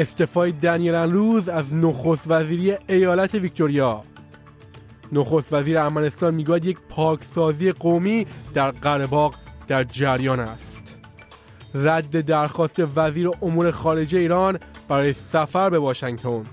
استفای دنیل روز از نخست وزیری ایالت ویکتوریا. نخست وزیر ارمنستان می‌گوید یک پاکسازی قومی در قرهباغ در جریان است. رد درخواست وزیر امور خارجه ایران برای سفر به واشنگتن.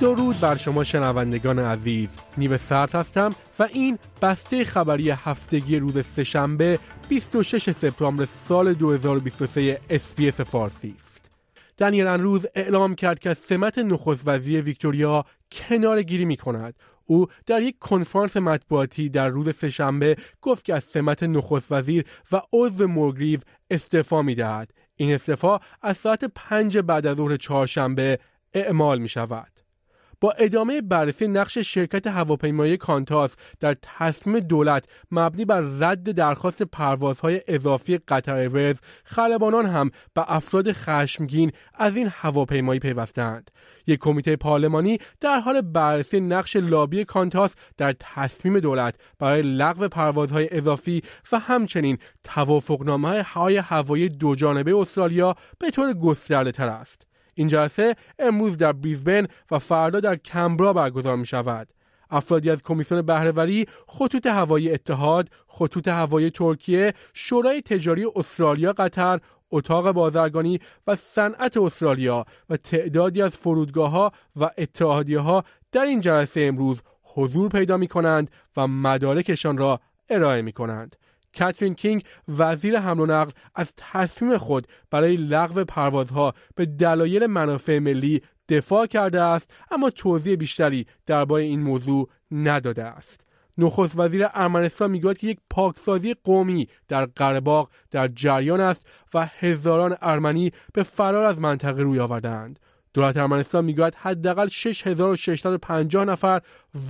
درود بر شما شنوندگان عزیز نیو سرد هستم و این بسته خبری هفتگی روز سهشنبه 26 سپتامبر سال 2023 SBS فارسی است دنیل اندروز اعلام کرد که سمت نخست وزیر ویکتوریا کنار گیری می کند او در یک کنفرانس مطبوعاتی در روز سهشنبه گفت که از سمت نخست وزیر و عضو مولگریو استعفا می دهد. این استعفا از ساعت پنج بعد از ظهر چهارشنبه اعمال می شود. با ادامه بررسی نقش شرکت هواپیمایی کانتاس در تصمیم دولت مبنی بر رد درخواست پروازهای اضافی قطر ایرز خلبانان هم به افراد خشمگین از این هواپیمایی پیوستند یک کمیته پارلمانی در حال بررسی نقش لابی کانتاس در تصمیم دولت برای لغو پروازهای اضافی و همچنین توافقنامه های هوایی دو جانبه استرالیا به طور گسترده تر است. این جلسه امروز در بریزبن و فردا در کمبرا برگزار می شود. افرادی از کمیسیون بهرهوری، خطوط هوایی اتحاد، خطوط هوایی ترکیه، شورای تجاری استرالیا قطر، اتاق بازرگانی و صنعت استرالیا و تعدادی از فرودگاه ها و اتحادیه ها در این جلسه امروز حضور پیدا می کنند و مدارکشان را ارائه می کنند. کاترین کینگ وزیر حمل و نقل از تصمیم خود برای لغو پروازها به دلایل منافع ملی دفاع کرده است اما توضیح بیشتری درباره این موضوع نداده است. نخست وزیر ارمنستان می‌گوید که یک پاکسازی قومی در قرهباغ در جریان است و هزاران ارمنی به فرار از منطقه روی آوردند دولت ارمنستان می‌گوید حداقل 6650 نفر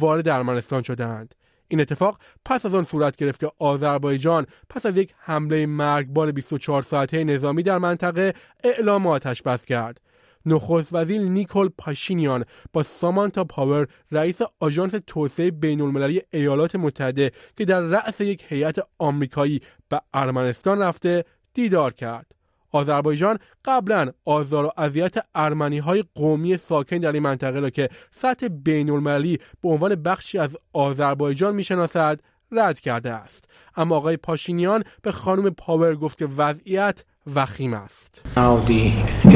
وارد ارمنستان شدند این اتفاق پس از آن صورت گرفت که آذربایجان پس از یک حمله مرگبار 24 ساعته نظامی در منطقه اعلام آتش بس کرد. نخست وزیر نیکول پاشینیان با سامانتا پاور رئیس آژانس توسعه بین المللی ایالات متحده که در رأس یک هیئت آمریکایی به ارمنستان رفته دیدار کرد. آذربایجان قبلا آزار و اذیت ارمنی های قومی ساکن در این منطقه را که سطح بین المللی به عنوان بخشی از آذربایجان می‌شناسد رد کرده است. اما آقای پاشینیان به خانم پاور گفت که وضعیت وخیم است. Now the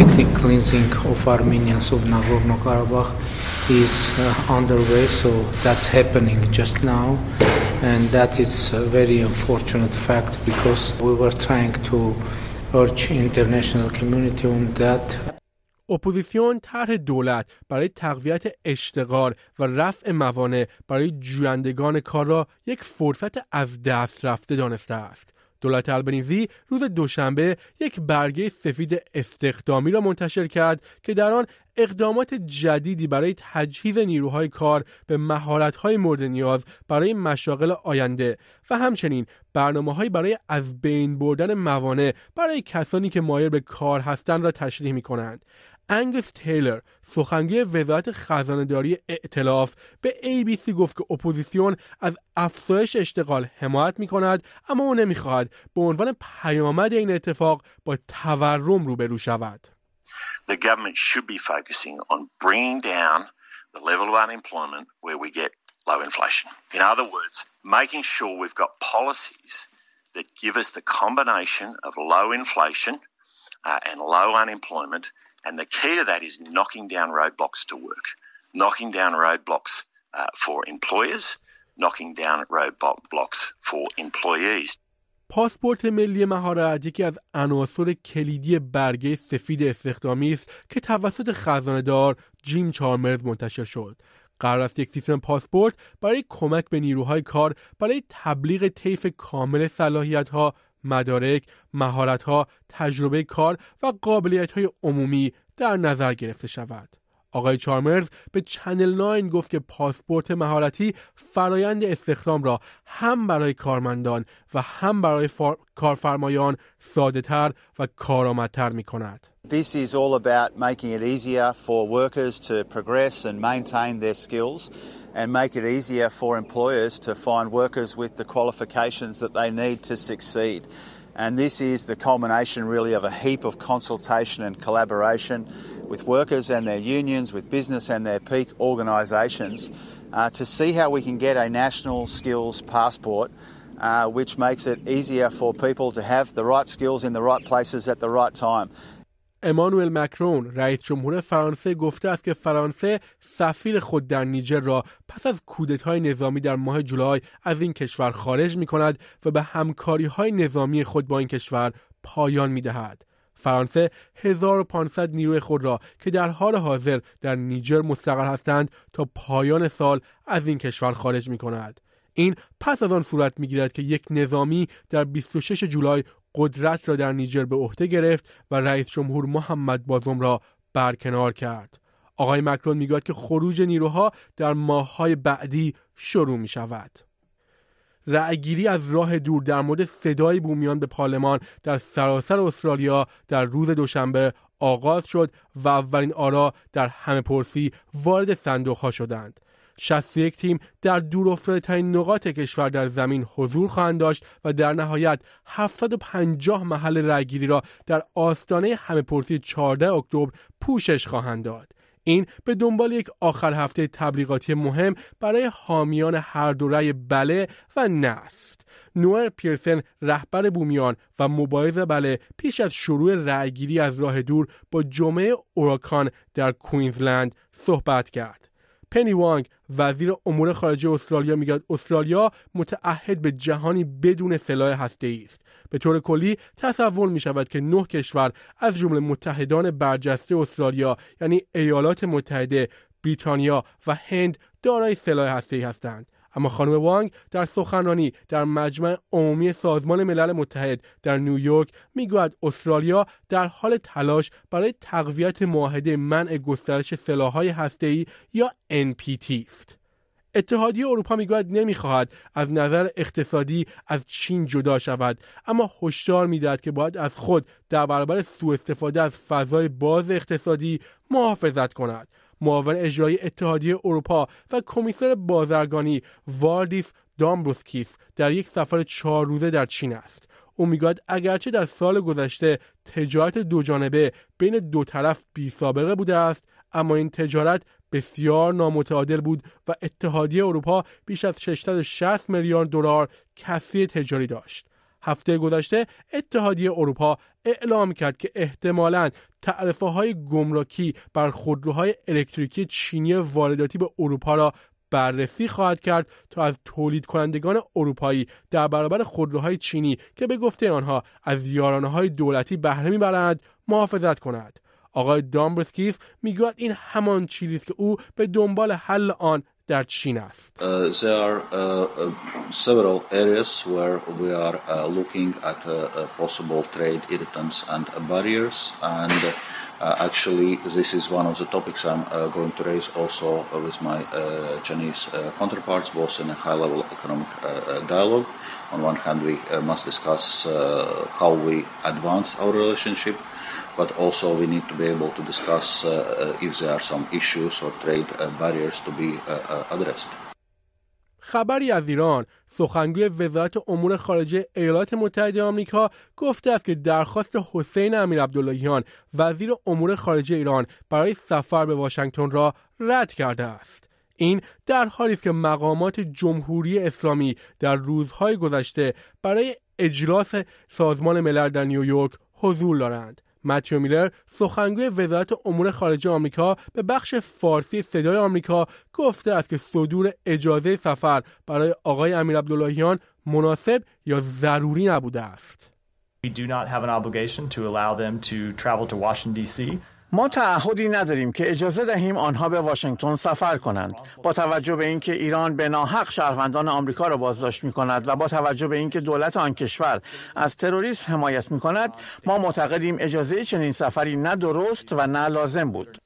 ethnic cleansing of Armenians of Nagorno-Karabakh is uh, underway so that's happening just now. And that is a very unfortunate fact because we were trying to international اپوزیسیون طرح دولت برای تقویت اشتغال و رفع موانع برای جویندگان کار را یک فرصت از دست رفته دانسته است. دولت البنیزی روز دوشنبه یک برگه سفید استخدامی را منتشر کرد که در آن اقدامات جدیدی برای تجهیز نیروهای کار به مهارت‌های مورد نیاز برای مشاغل آینده و همچنین برنامه برای از بین بردن موانع برای کسانی که مایل به کار هستند را تشریح می کنند. انگس تیلر سخنگوی وزارت خزانهداری ائتلاف به ABC گفت که اپوزیسیون از افزایش اشتغال حمایت می کند اما او نمی‌خواهد به عنوان پیامد این اتفاق با تورم روبرو شود. The government should be focusing on bringing down the level of unemployment where we get low inflation. In other words, making sure we've got policies that give us the combination of low inflation uh, and low unemployment And the key to that is knocking down roadblocks to work, knocking down roadblocks uh, for employers, knocking down roadblocks for employees. پاسپورت ملی مهارت یکی از عناصر کلیدی برگه سفید استخدامی است که توسط خزانهدار جیم چارمرز منتشر شد. قرار است یک سیستم پاسپورت برای کمک به نیروهای کار برای تبلیغ طیف کامل صلاحیت ها مدارک، مهارت‌ها، تجربه کار و قابلیت‌های عمومی در نظر گرفته شود. آقای چارمرز به چنل 9 گفت که پاسپورت مهارتی فرایند استخدام را هم برای کارمندان و هم برای کارفرمایان ساده تر و کارآمدتر می کند. This is all about making it easier for workers to progress and maintain their skills and make it easier for employers to find workers with the qualifications that they need to succeed. And this is the culmination really of a heap of consultation and collaboration with workers and their unions, with business and their peak organisations uh, to see how we can get a national skills passport uh, which makes it easier for people to have the right skills in the right places at the right time. امانوئل مکرون رئیس جمهور فرانسه گفته است که فرانسه سفیر خود در نیجر را پس از کودتای نظامی در ماه جولای از این کشور خارج می کند و به همکاری های نظامی خود با این کشور پایان می دهد. فرانسه 1500 نیروی خود را که در حال حاضر در نیجر مستقر هستند تا پایان سال از این کشور خارج می کند. این پس از آن صورت می گیرد که یک نظامی در 26 جولای قدرت را در نیجر به عهده گرفت و رئیس جمهور محمد بازم را برکنار کرد. آقای مکرون می‌گوید که خروج نیروها در ماههای بعدی شروع می شود. رأیگیری از راه دور در مورد صدای بومیان به پارلمان در سراسر استرالیا در روز دوشنبه آغاز شد و اولین آرا در همه پرسی وارد صندوق ها شدند. 61 تیم در دور ترین نقاط کشور در زمین حضور خواهند داشت و در نهایت 750 محل رأیگیری را در آستانه همه پرسی 14 اکتبر پوشش خواهند داد. این به دنبال یک آخر هفته تبلیغاتی مهم برای حامیان هر دو رأی بله و نه است. نوئر پیرسن رهبر بومیان و مبایز بله پیش از شروع رأیگیری از راه دور با جمعه اوراکان در کوینزلند صحبت کرد. پنی وانگ وزیر امور خارجه استرالیا می‌گوید استرالیا متعهد به جهانی بدون سلاح هسته است. به طور کلی تصور می شود که نه کشور از جمله متحدان برجسته استرالیا یعنی ایالات متحده بریتانیا و هند دارای سلاح هسته هستند. اما خانم وانگ در سخنرانی در مجمع عمومی سازمان ملل متحد در نیویورک می‌گوید استرالیا در حال تلاش برای تقویت معاهده منع گسترش سلاح‌های هسته‌ای یا NPT است. اتحادیه اروپا می‌گوید نمی‌خواهد از نظر اقتصادی از چین جدا شود اما هشدار می‌دهد که باید از خود در برابر سوء استفاده از فضای باز اقتصادی محافظت کند معاون اجرایی اتحادیه اروپا و کمیسر بازرگانی واردیس دامبروسکیس در یک سفر چهار روزه در چین است. او می‌گوید اگرچه در سال گذشته تجارت دو جانبه بین دو طرف بی سابقه بوده است اما این تجارت بسیار نامتعادل بود و اتحادیه اروپا بیش از 660 میلیارد دلار کسری تجاری داشت. هفته گذشته اتحادیه اروپا اعلام کرد که احتمالاً تعرفه های گمرکی بر خودروهای الکتریکی چینی وارداتی به اروپا را بررسی خواهد کرد تا از تولید کنندگان اروپایی در برابر خودروهای چینی که به گفته آنها از یارانه های دولتی بهره می‌برند محافظت کند. آقای دامبرسکیف می‌گوید این همان چیزی است که او به دنبال حل آن Enough. Uh, there are uh, uh, several areas where we are uh, looking at uh, uh, possible trade irritants and barriers, and actually, this is one of the topics I'm going to raise also with my Chinese counterparts, both in a high level economic dialogue. On one hand, we must discuss how we advance our relationship. But also we need to be able to discuss uh, uh, if there are some issues or trade uh, barriers to be addressed. خبری از ایران. سخنگوی وزارت امور خارجه ایالات متحده آمریکا گفته است که درخواست حسین امیر عبداللهیان وزیر امور خارجه ایران برای سفر به واشنگتن را رد کرده است. این در حالی است که مقامات جمهوری اسلامی در روزهای گذشته برای اجلاس سازمان ملل در نیویورک حضور دارند. متیو میلر سخنگوی وزارت امور خارجه آمریکا به بخش فارسی صدای آمریکا گفته است که صدور اجازه سفر برای آقای امیر عبداللهیان مناسب یا ضروری نبوده است. We do not have an obligation to allow them to travel to Washington D.C. ما تعهدی نداریم که اجازه دهیم آنها به واشنگتن سفر کنند. با توجه به اینکه ایران به ناحق شهروندان آمریکا را بازداشت می کند و با توجه به اینکه دولت آن کشور از تروریسم حمایت می کند ما معتقدیم اجازه چنین سفری نه درست و نه لازم بود.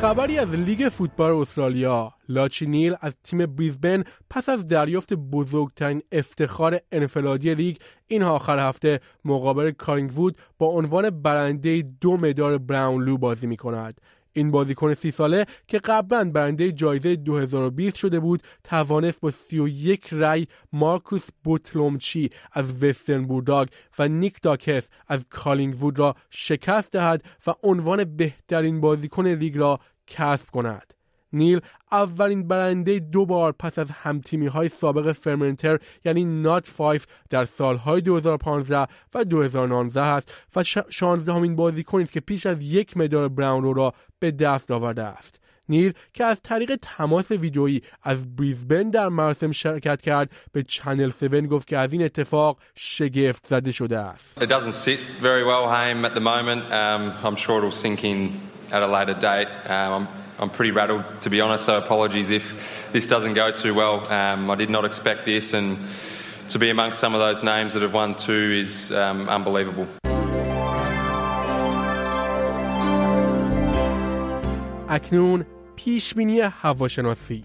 خبری از لیگ فوتبال استرالیا. لاچی نیل از تیم بریزبن پس از دریافت بزرگترین افتخار انفرادی لیگ این آخر هفته مقابل کالینگوود با عنوان برنده دو مدال براونلو بازی می کند این بازیکن سی ساله که قبلا برنده جایزه 2020 شده بود توانست با 31 رای مارکوس بونتمپلی از وسترن بولداگز و نیک دیکاس از کالینگوود را شکست دهد و عنوان بهترین بازیکن لیگ را کسب کند. نیل اولین برنده دو بار پس از همتیمی های سابق فرمنتل یعنی نات فایف در سالهای 2015 و 2019 است و شانزدهمین بازیکنی است که بیش از یک مدال براونلو را به دست آورده است نیل که از طریق تماس ویدئویی از بریزبن در مراسم شرکت کرد به چنل 7 گفت که از این اتفاق شگفت زده شده است. It doesn't sit very well, Haim, at the moment. Um, I'm sure it'll sink in at a later date. Um, I'm pretty rattled, to be honest, so apologies if this doesn't go too well. Um, I did not expect this, and to be amongst some of those names that have won two is um, unbelievable. اکنون پیشبینی هواشناسی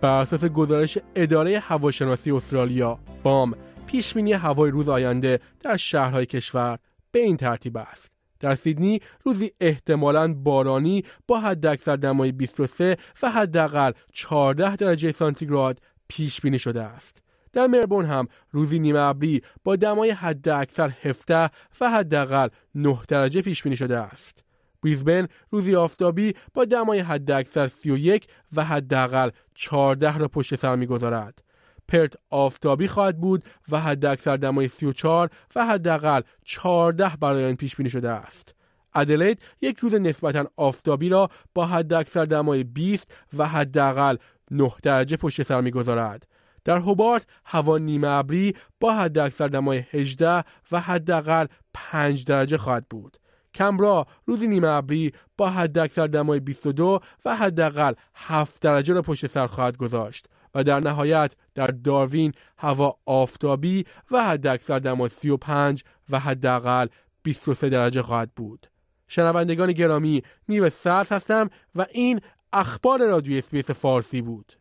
بر اساس گزارش اداره هواشناسی استرالیا بام پیشبینی هوای روز آینده در شهرهای کشور به این ترتیب است در سیدنی روزی احتمالاً بارانی با حداکثر دمای 23 و حداقل 14 درجه سانتیگراد پیش بینی شده است. در مربون هم روزی نیمه ابری با دمای حداکثر 17 و حداقل 9 درجه پیش بینی شده است. بریزبن روزی آفتابی با دمای حداکثر 31 و حداقل 14 را پشت سر می‌گذارد. پرت آفتابی خواهد بود و حداکثر دمای 34 و حداقل 14 برای آن پیش بینی شده است. ادلید یک روز نسبتا آفتابی را با حداکثر دمای 20 و حداقل 9 درجه پشت سر می‌گذارد. در هوبارت هوا نیمه ابری با حداکثر دمای 18 و حداقل 5 درجه خواهد بود. کمبرا روزی نیمه ابری با حداکثر دمای 22 و حداقل 7 درجه را پشت سر خواهد گذاشت. و در نهایت در داروین هوا آفتابی و حداکثر دما 35 و حداقل 23 درجه خواهد بود. شنوندگان گرامی نیو سرد هستم و این اخبار رادیو SBS فارسی بود.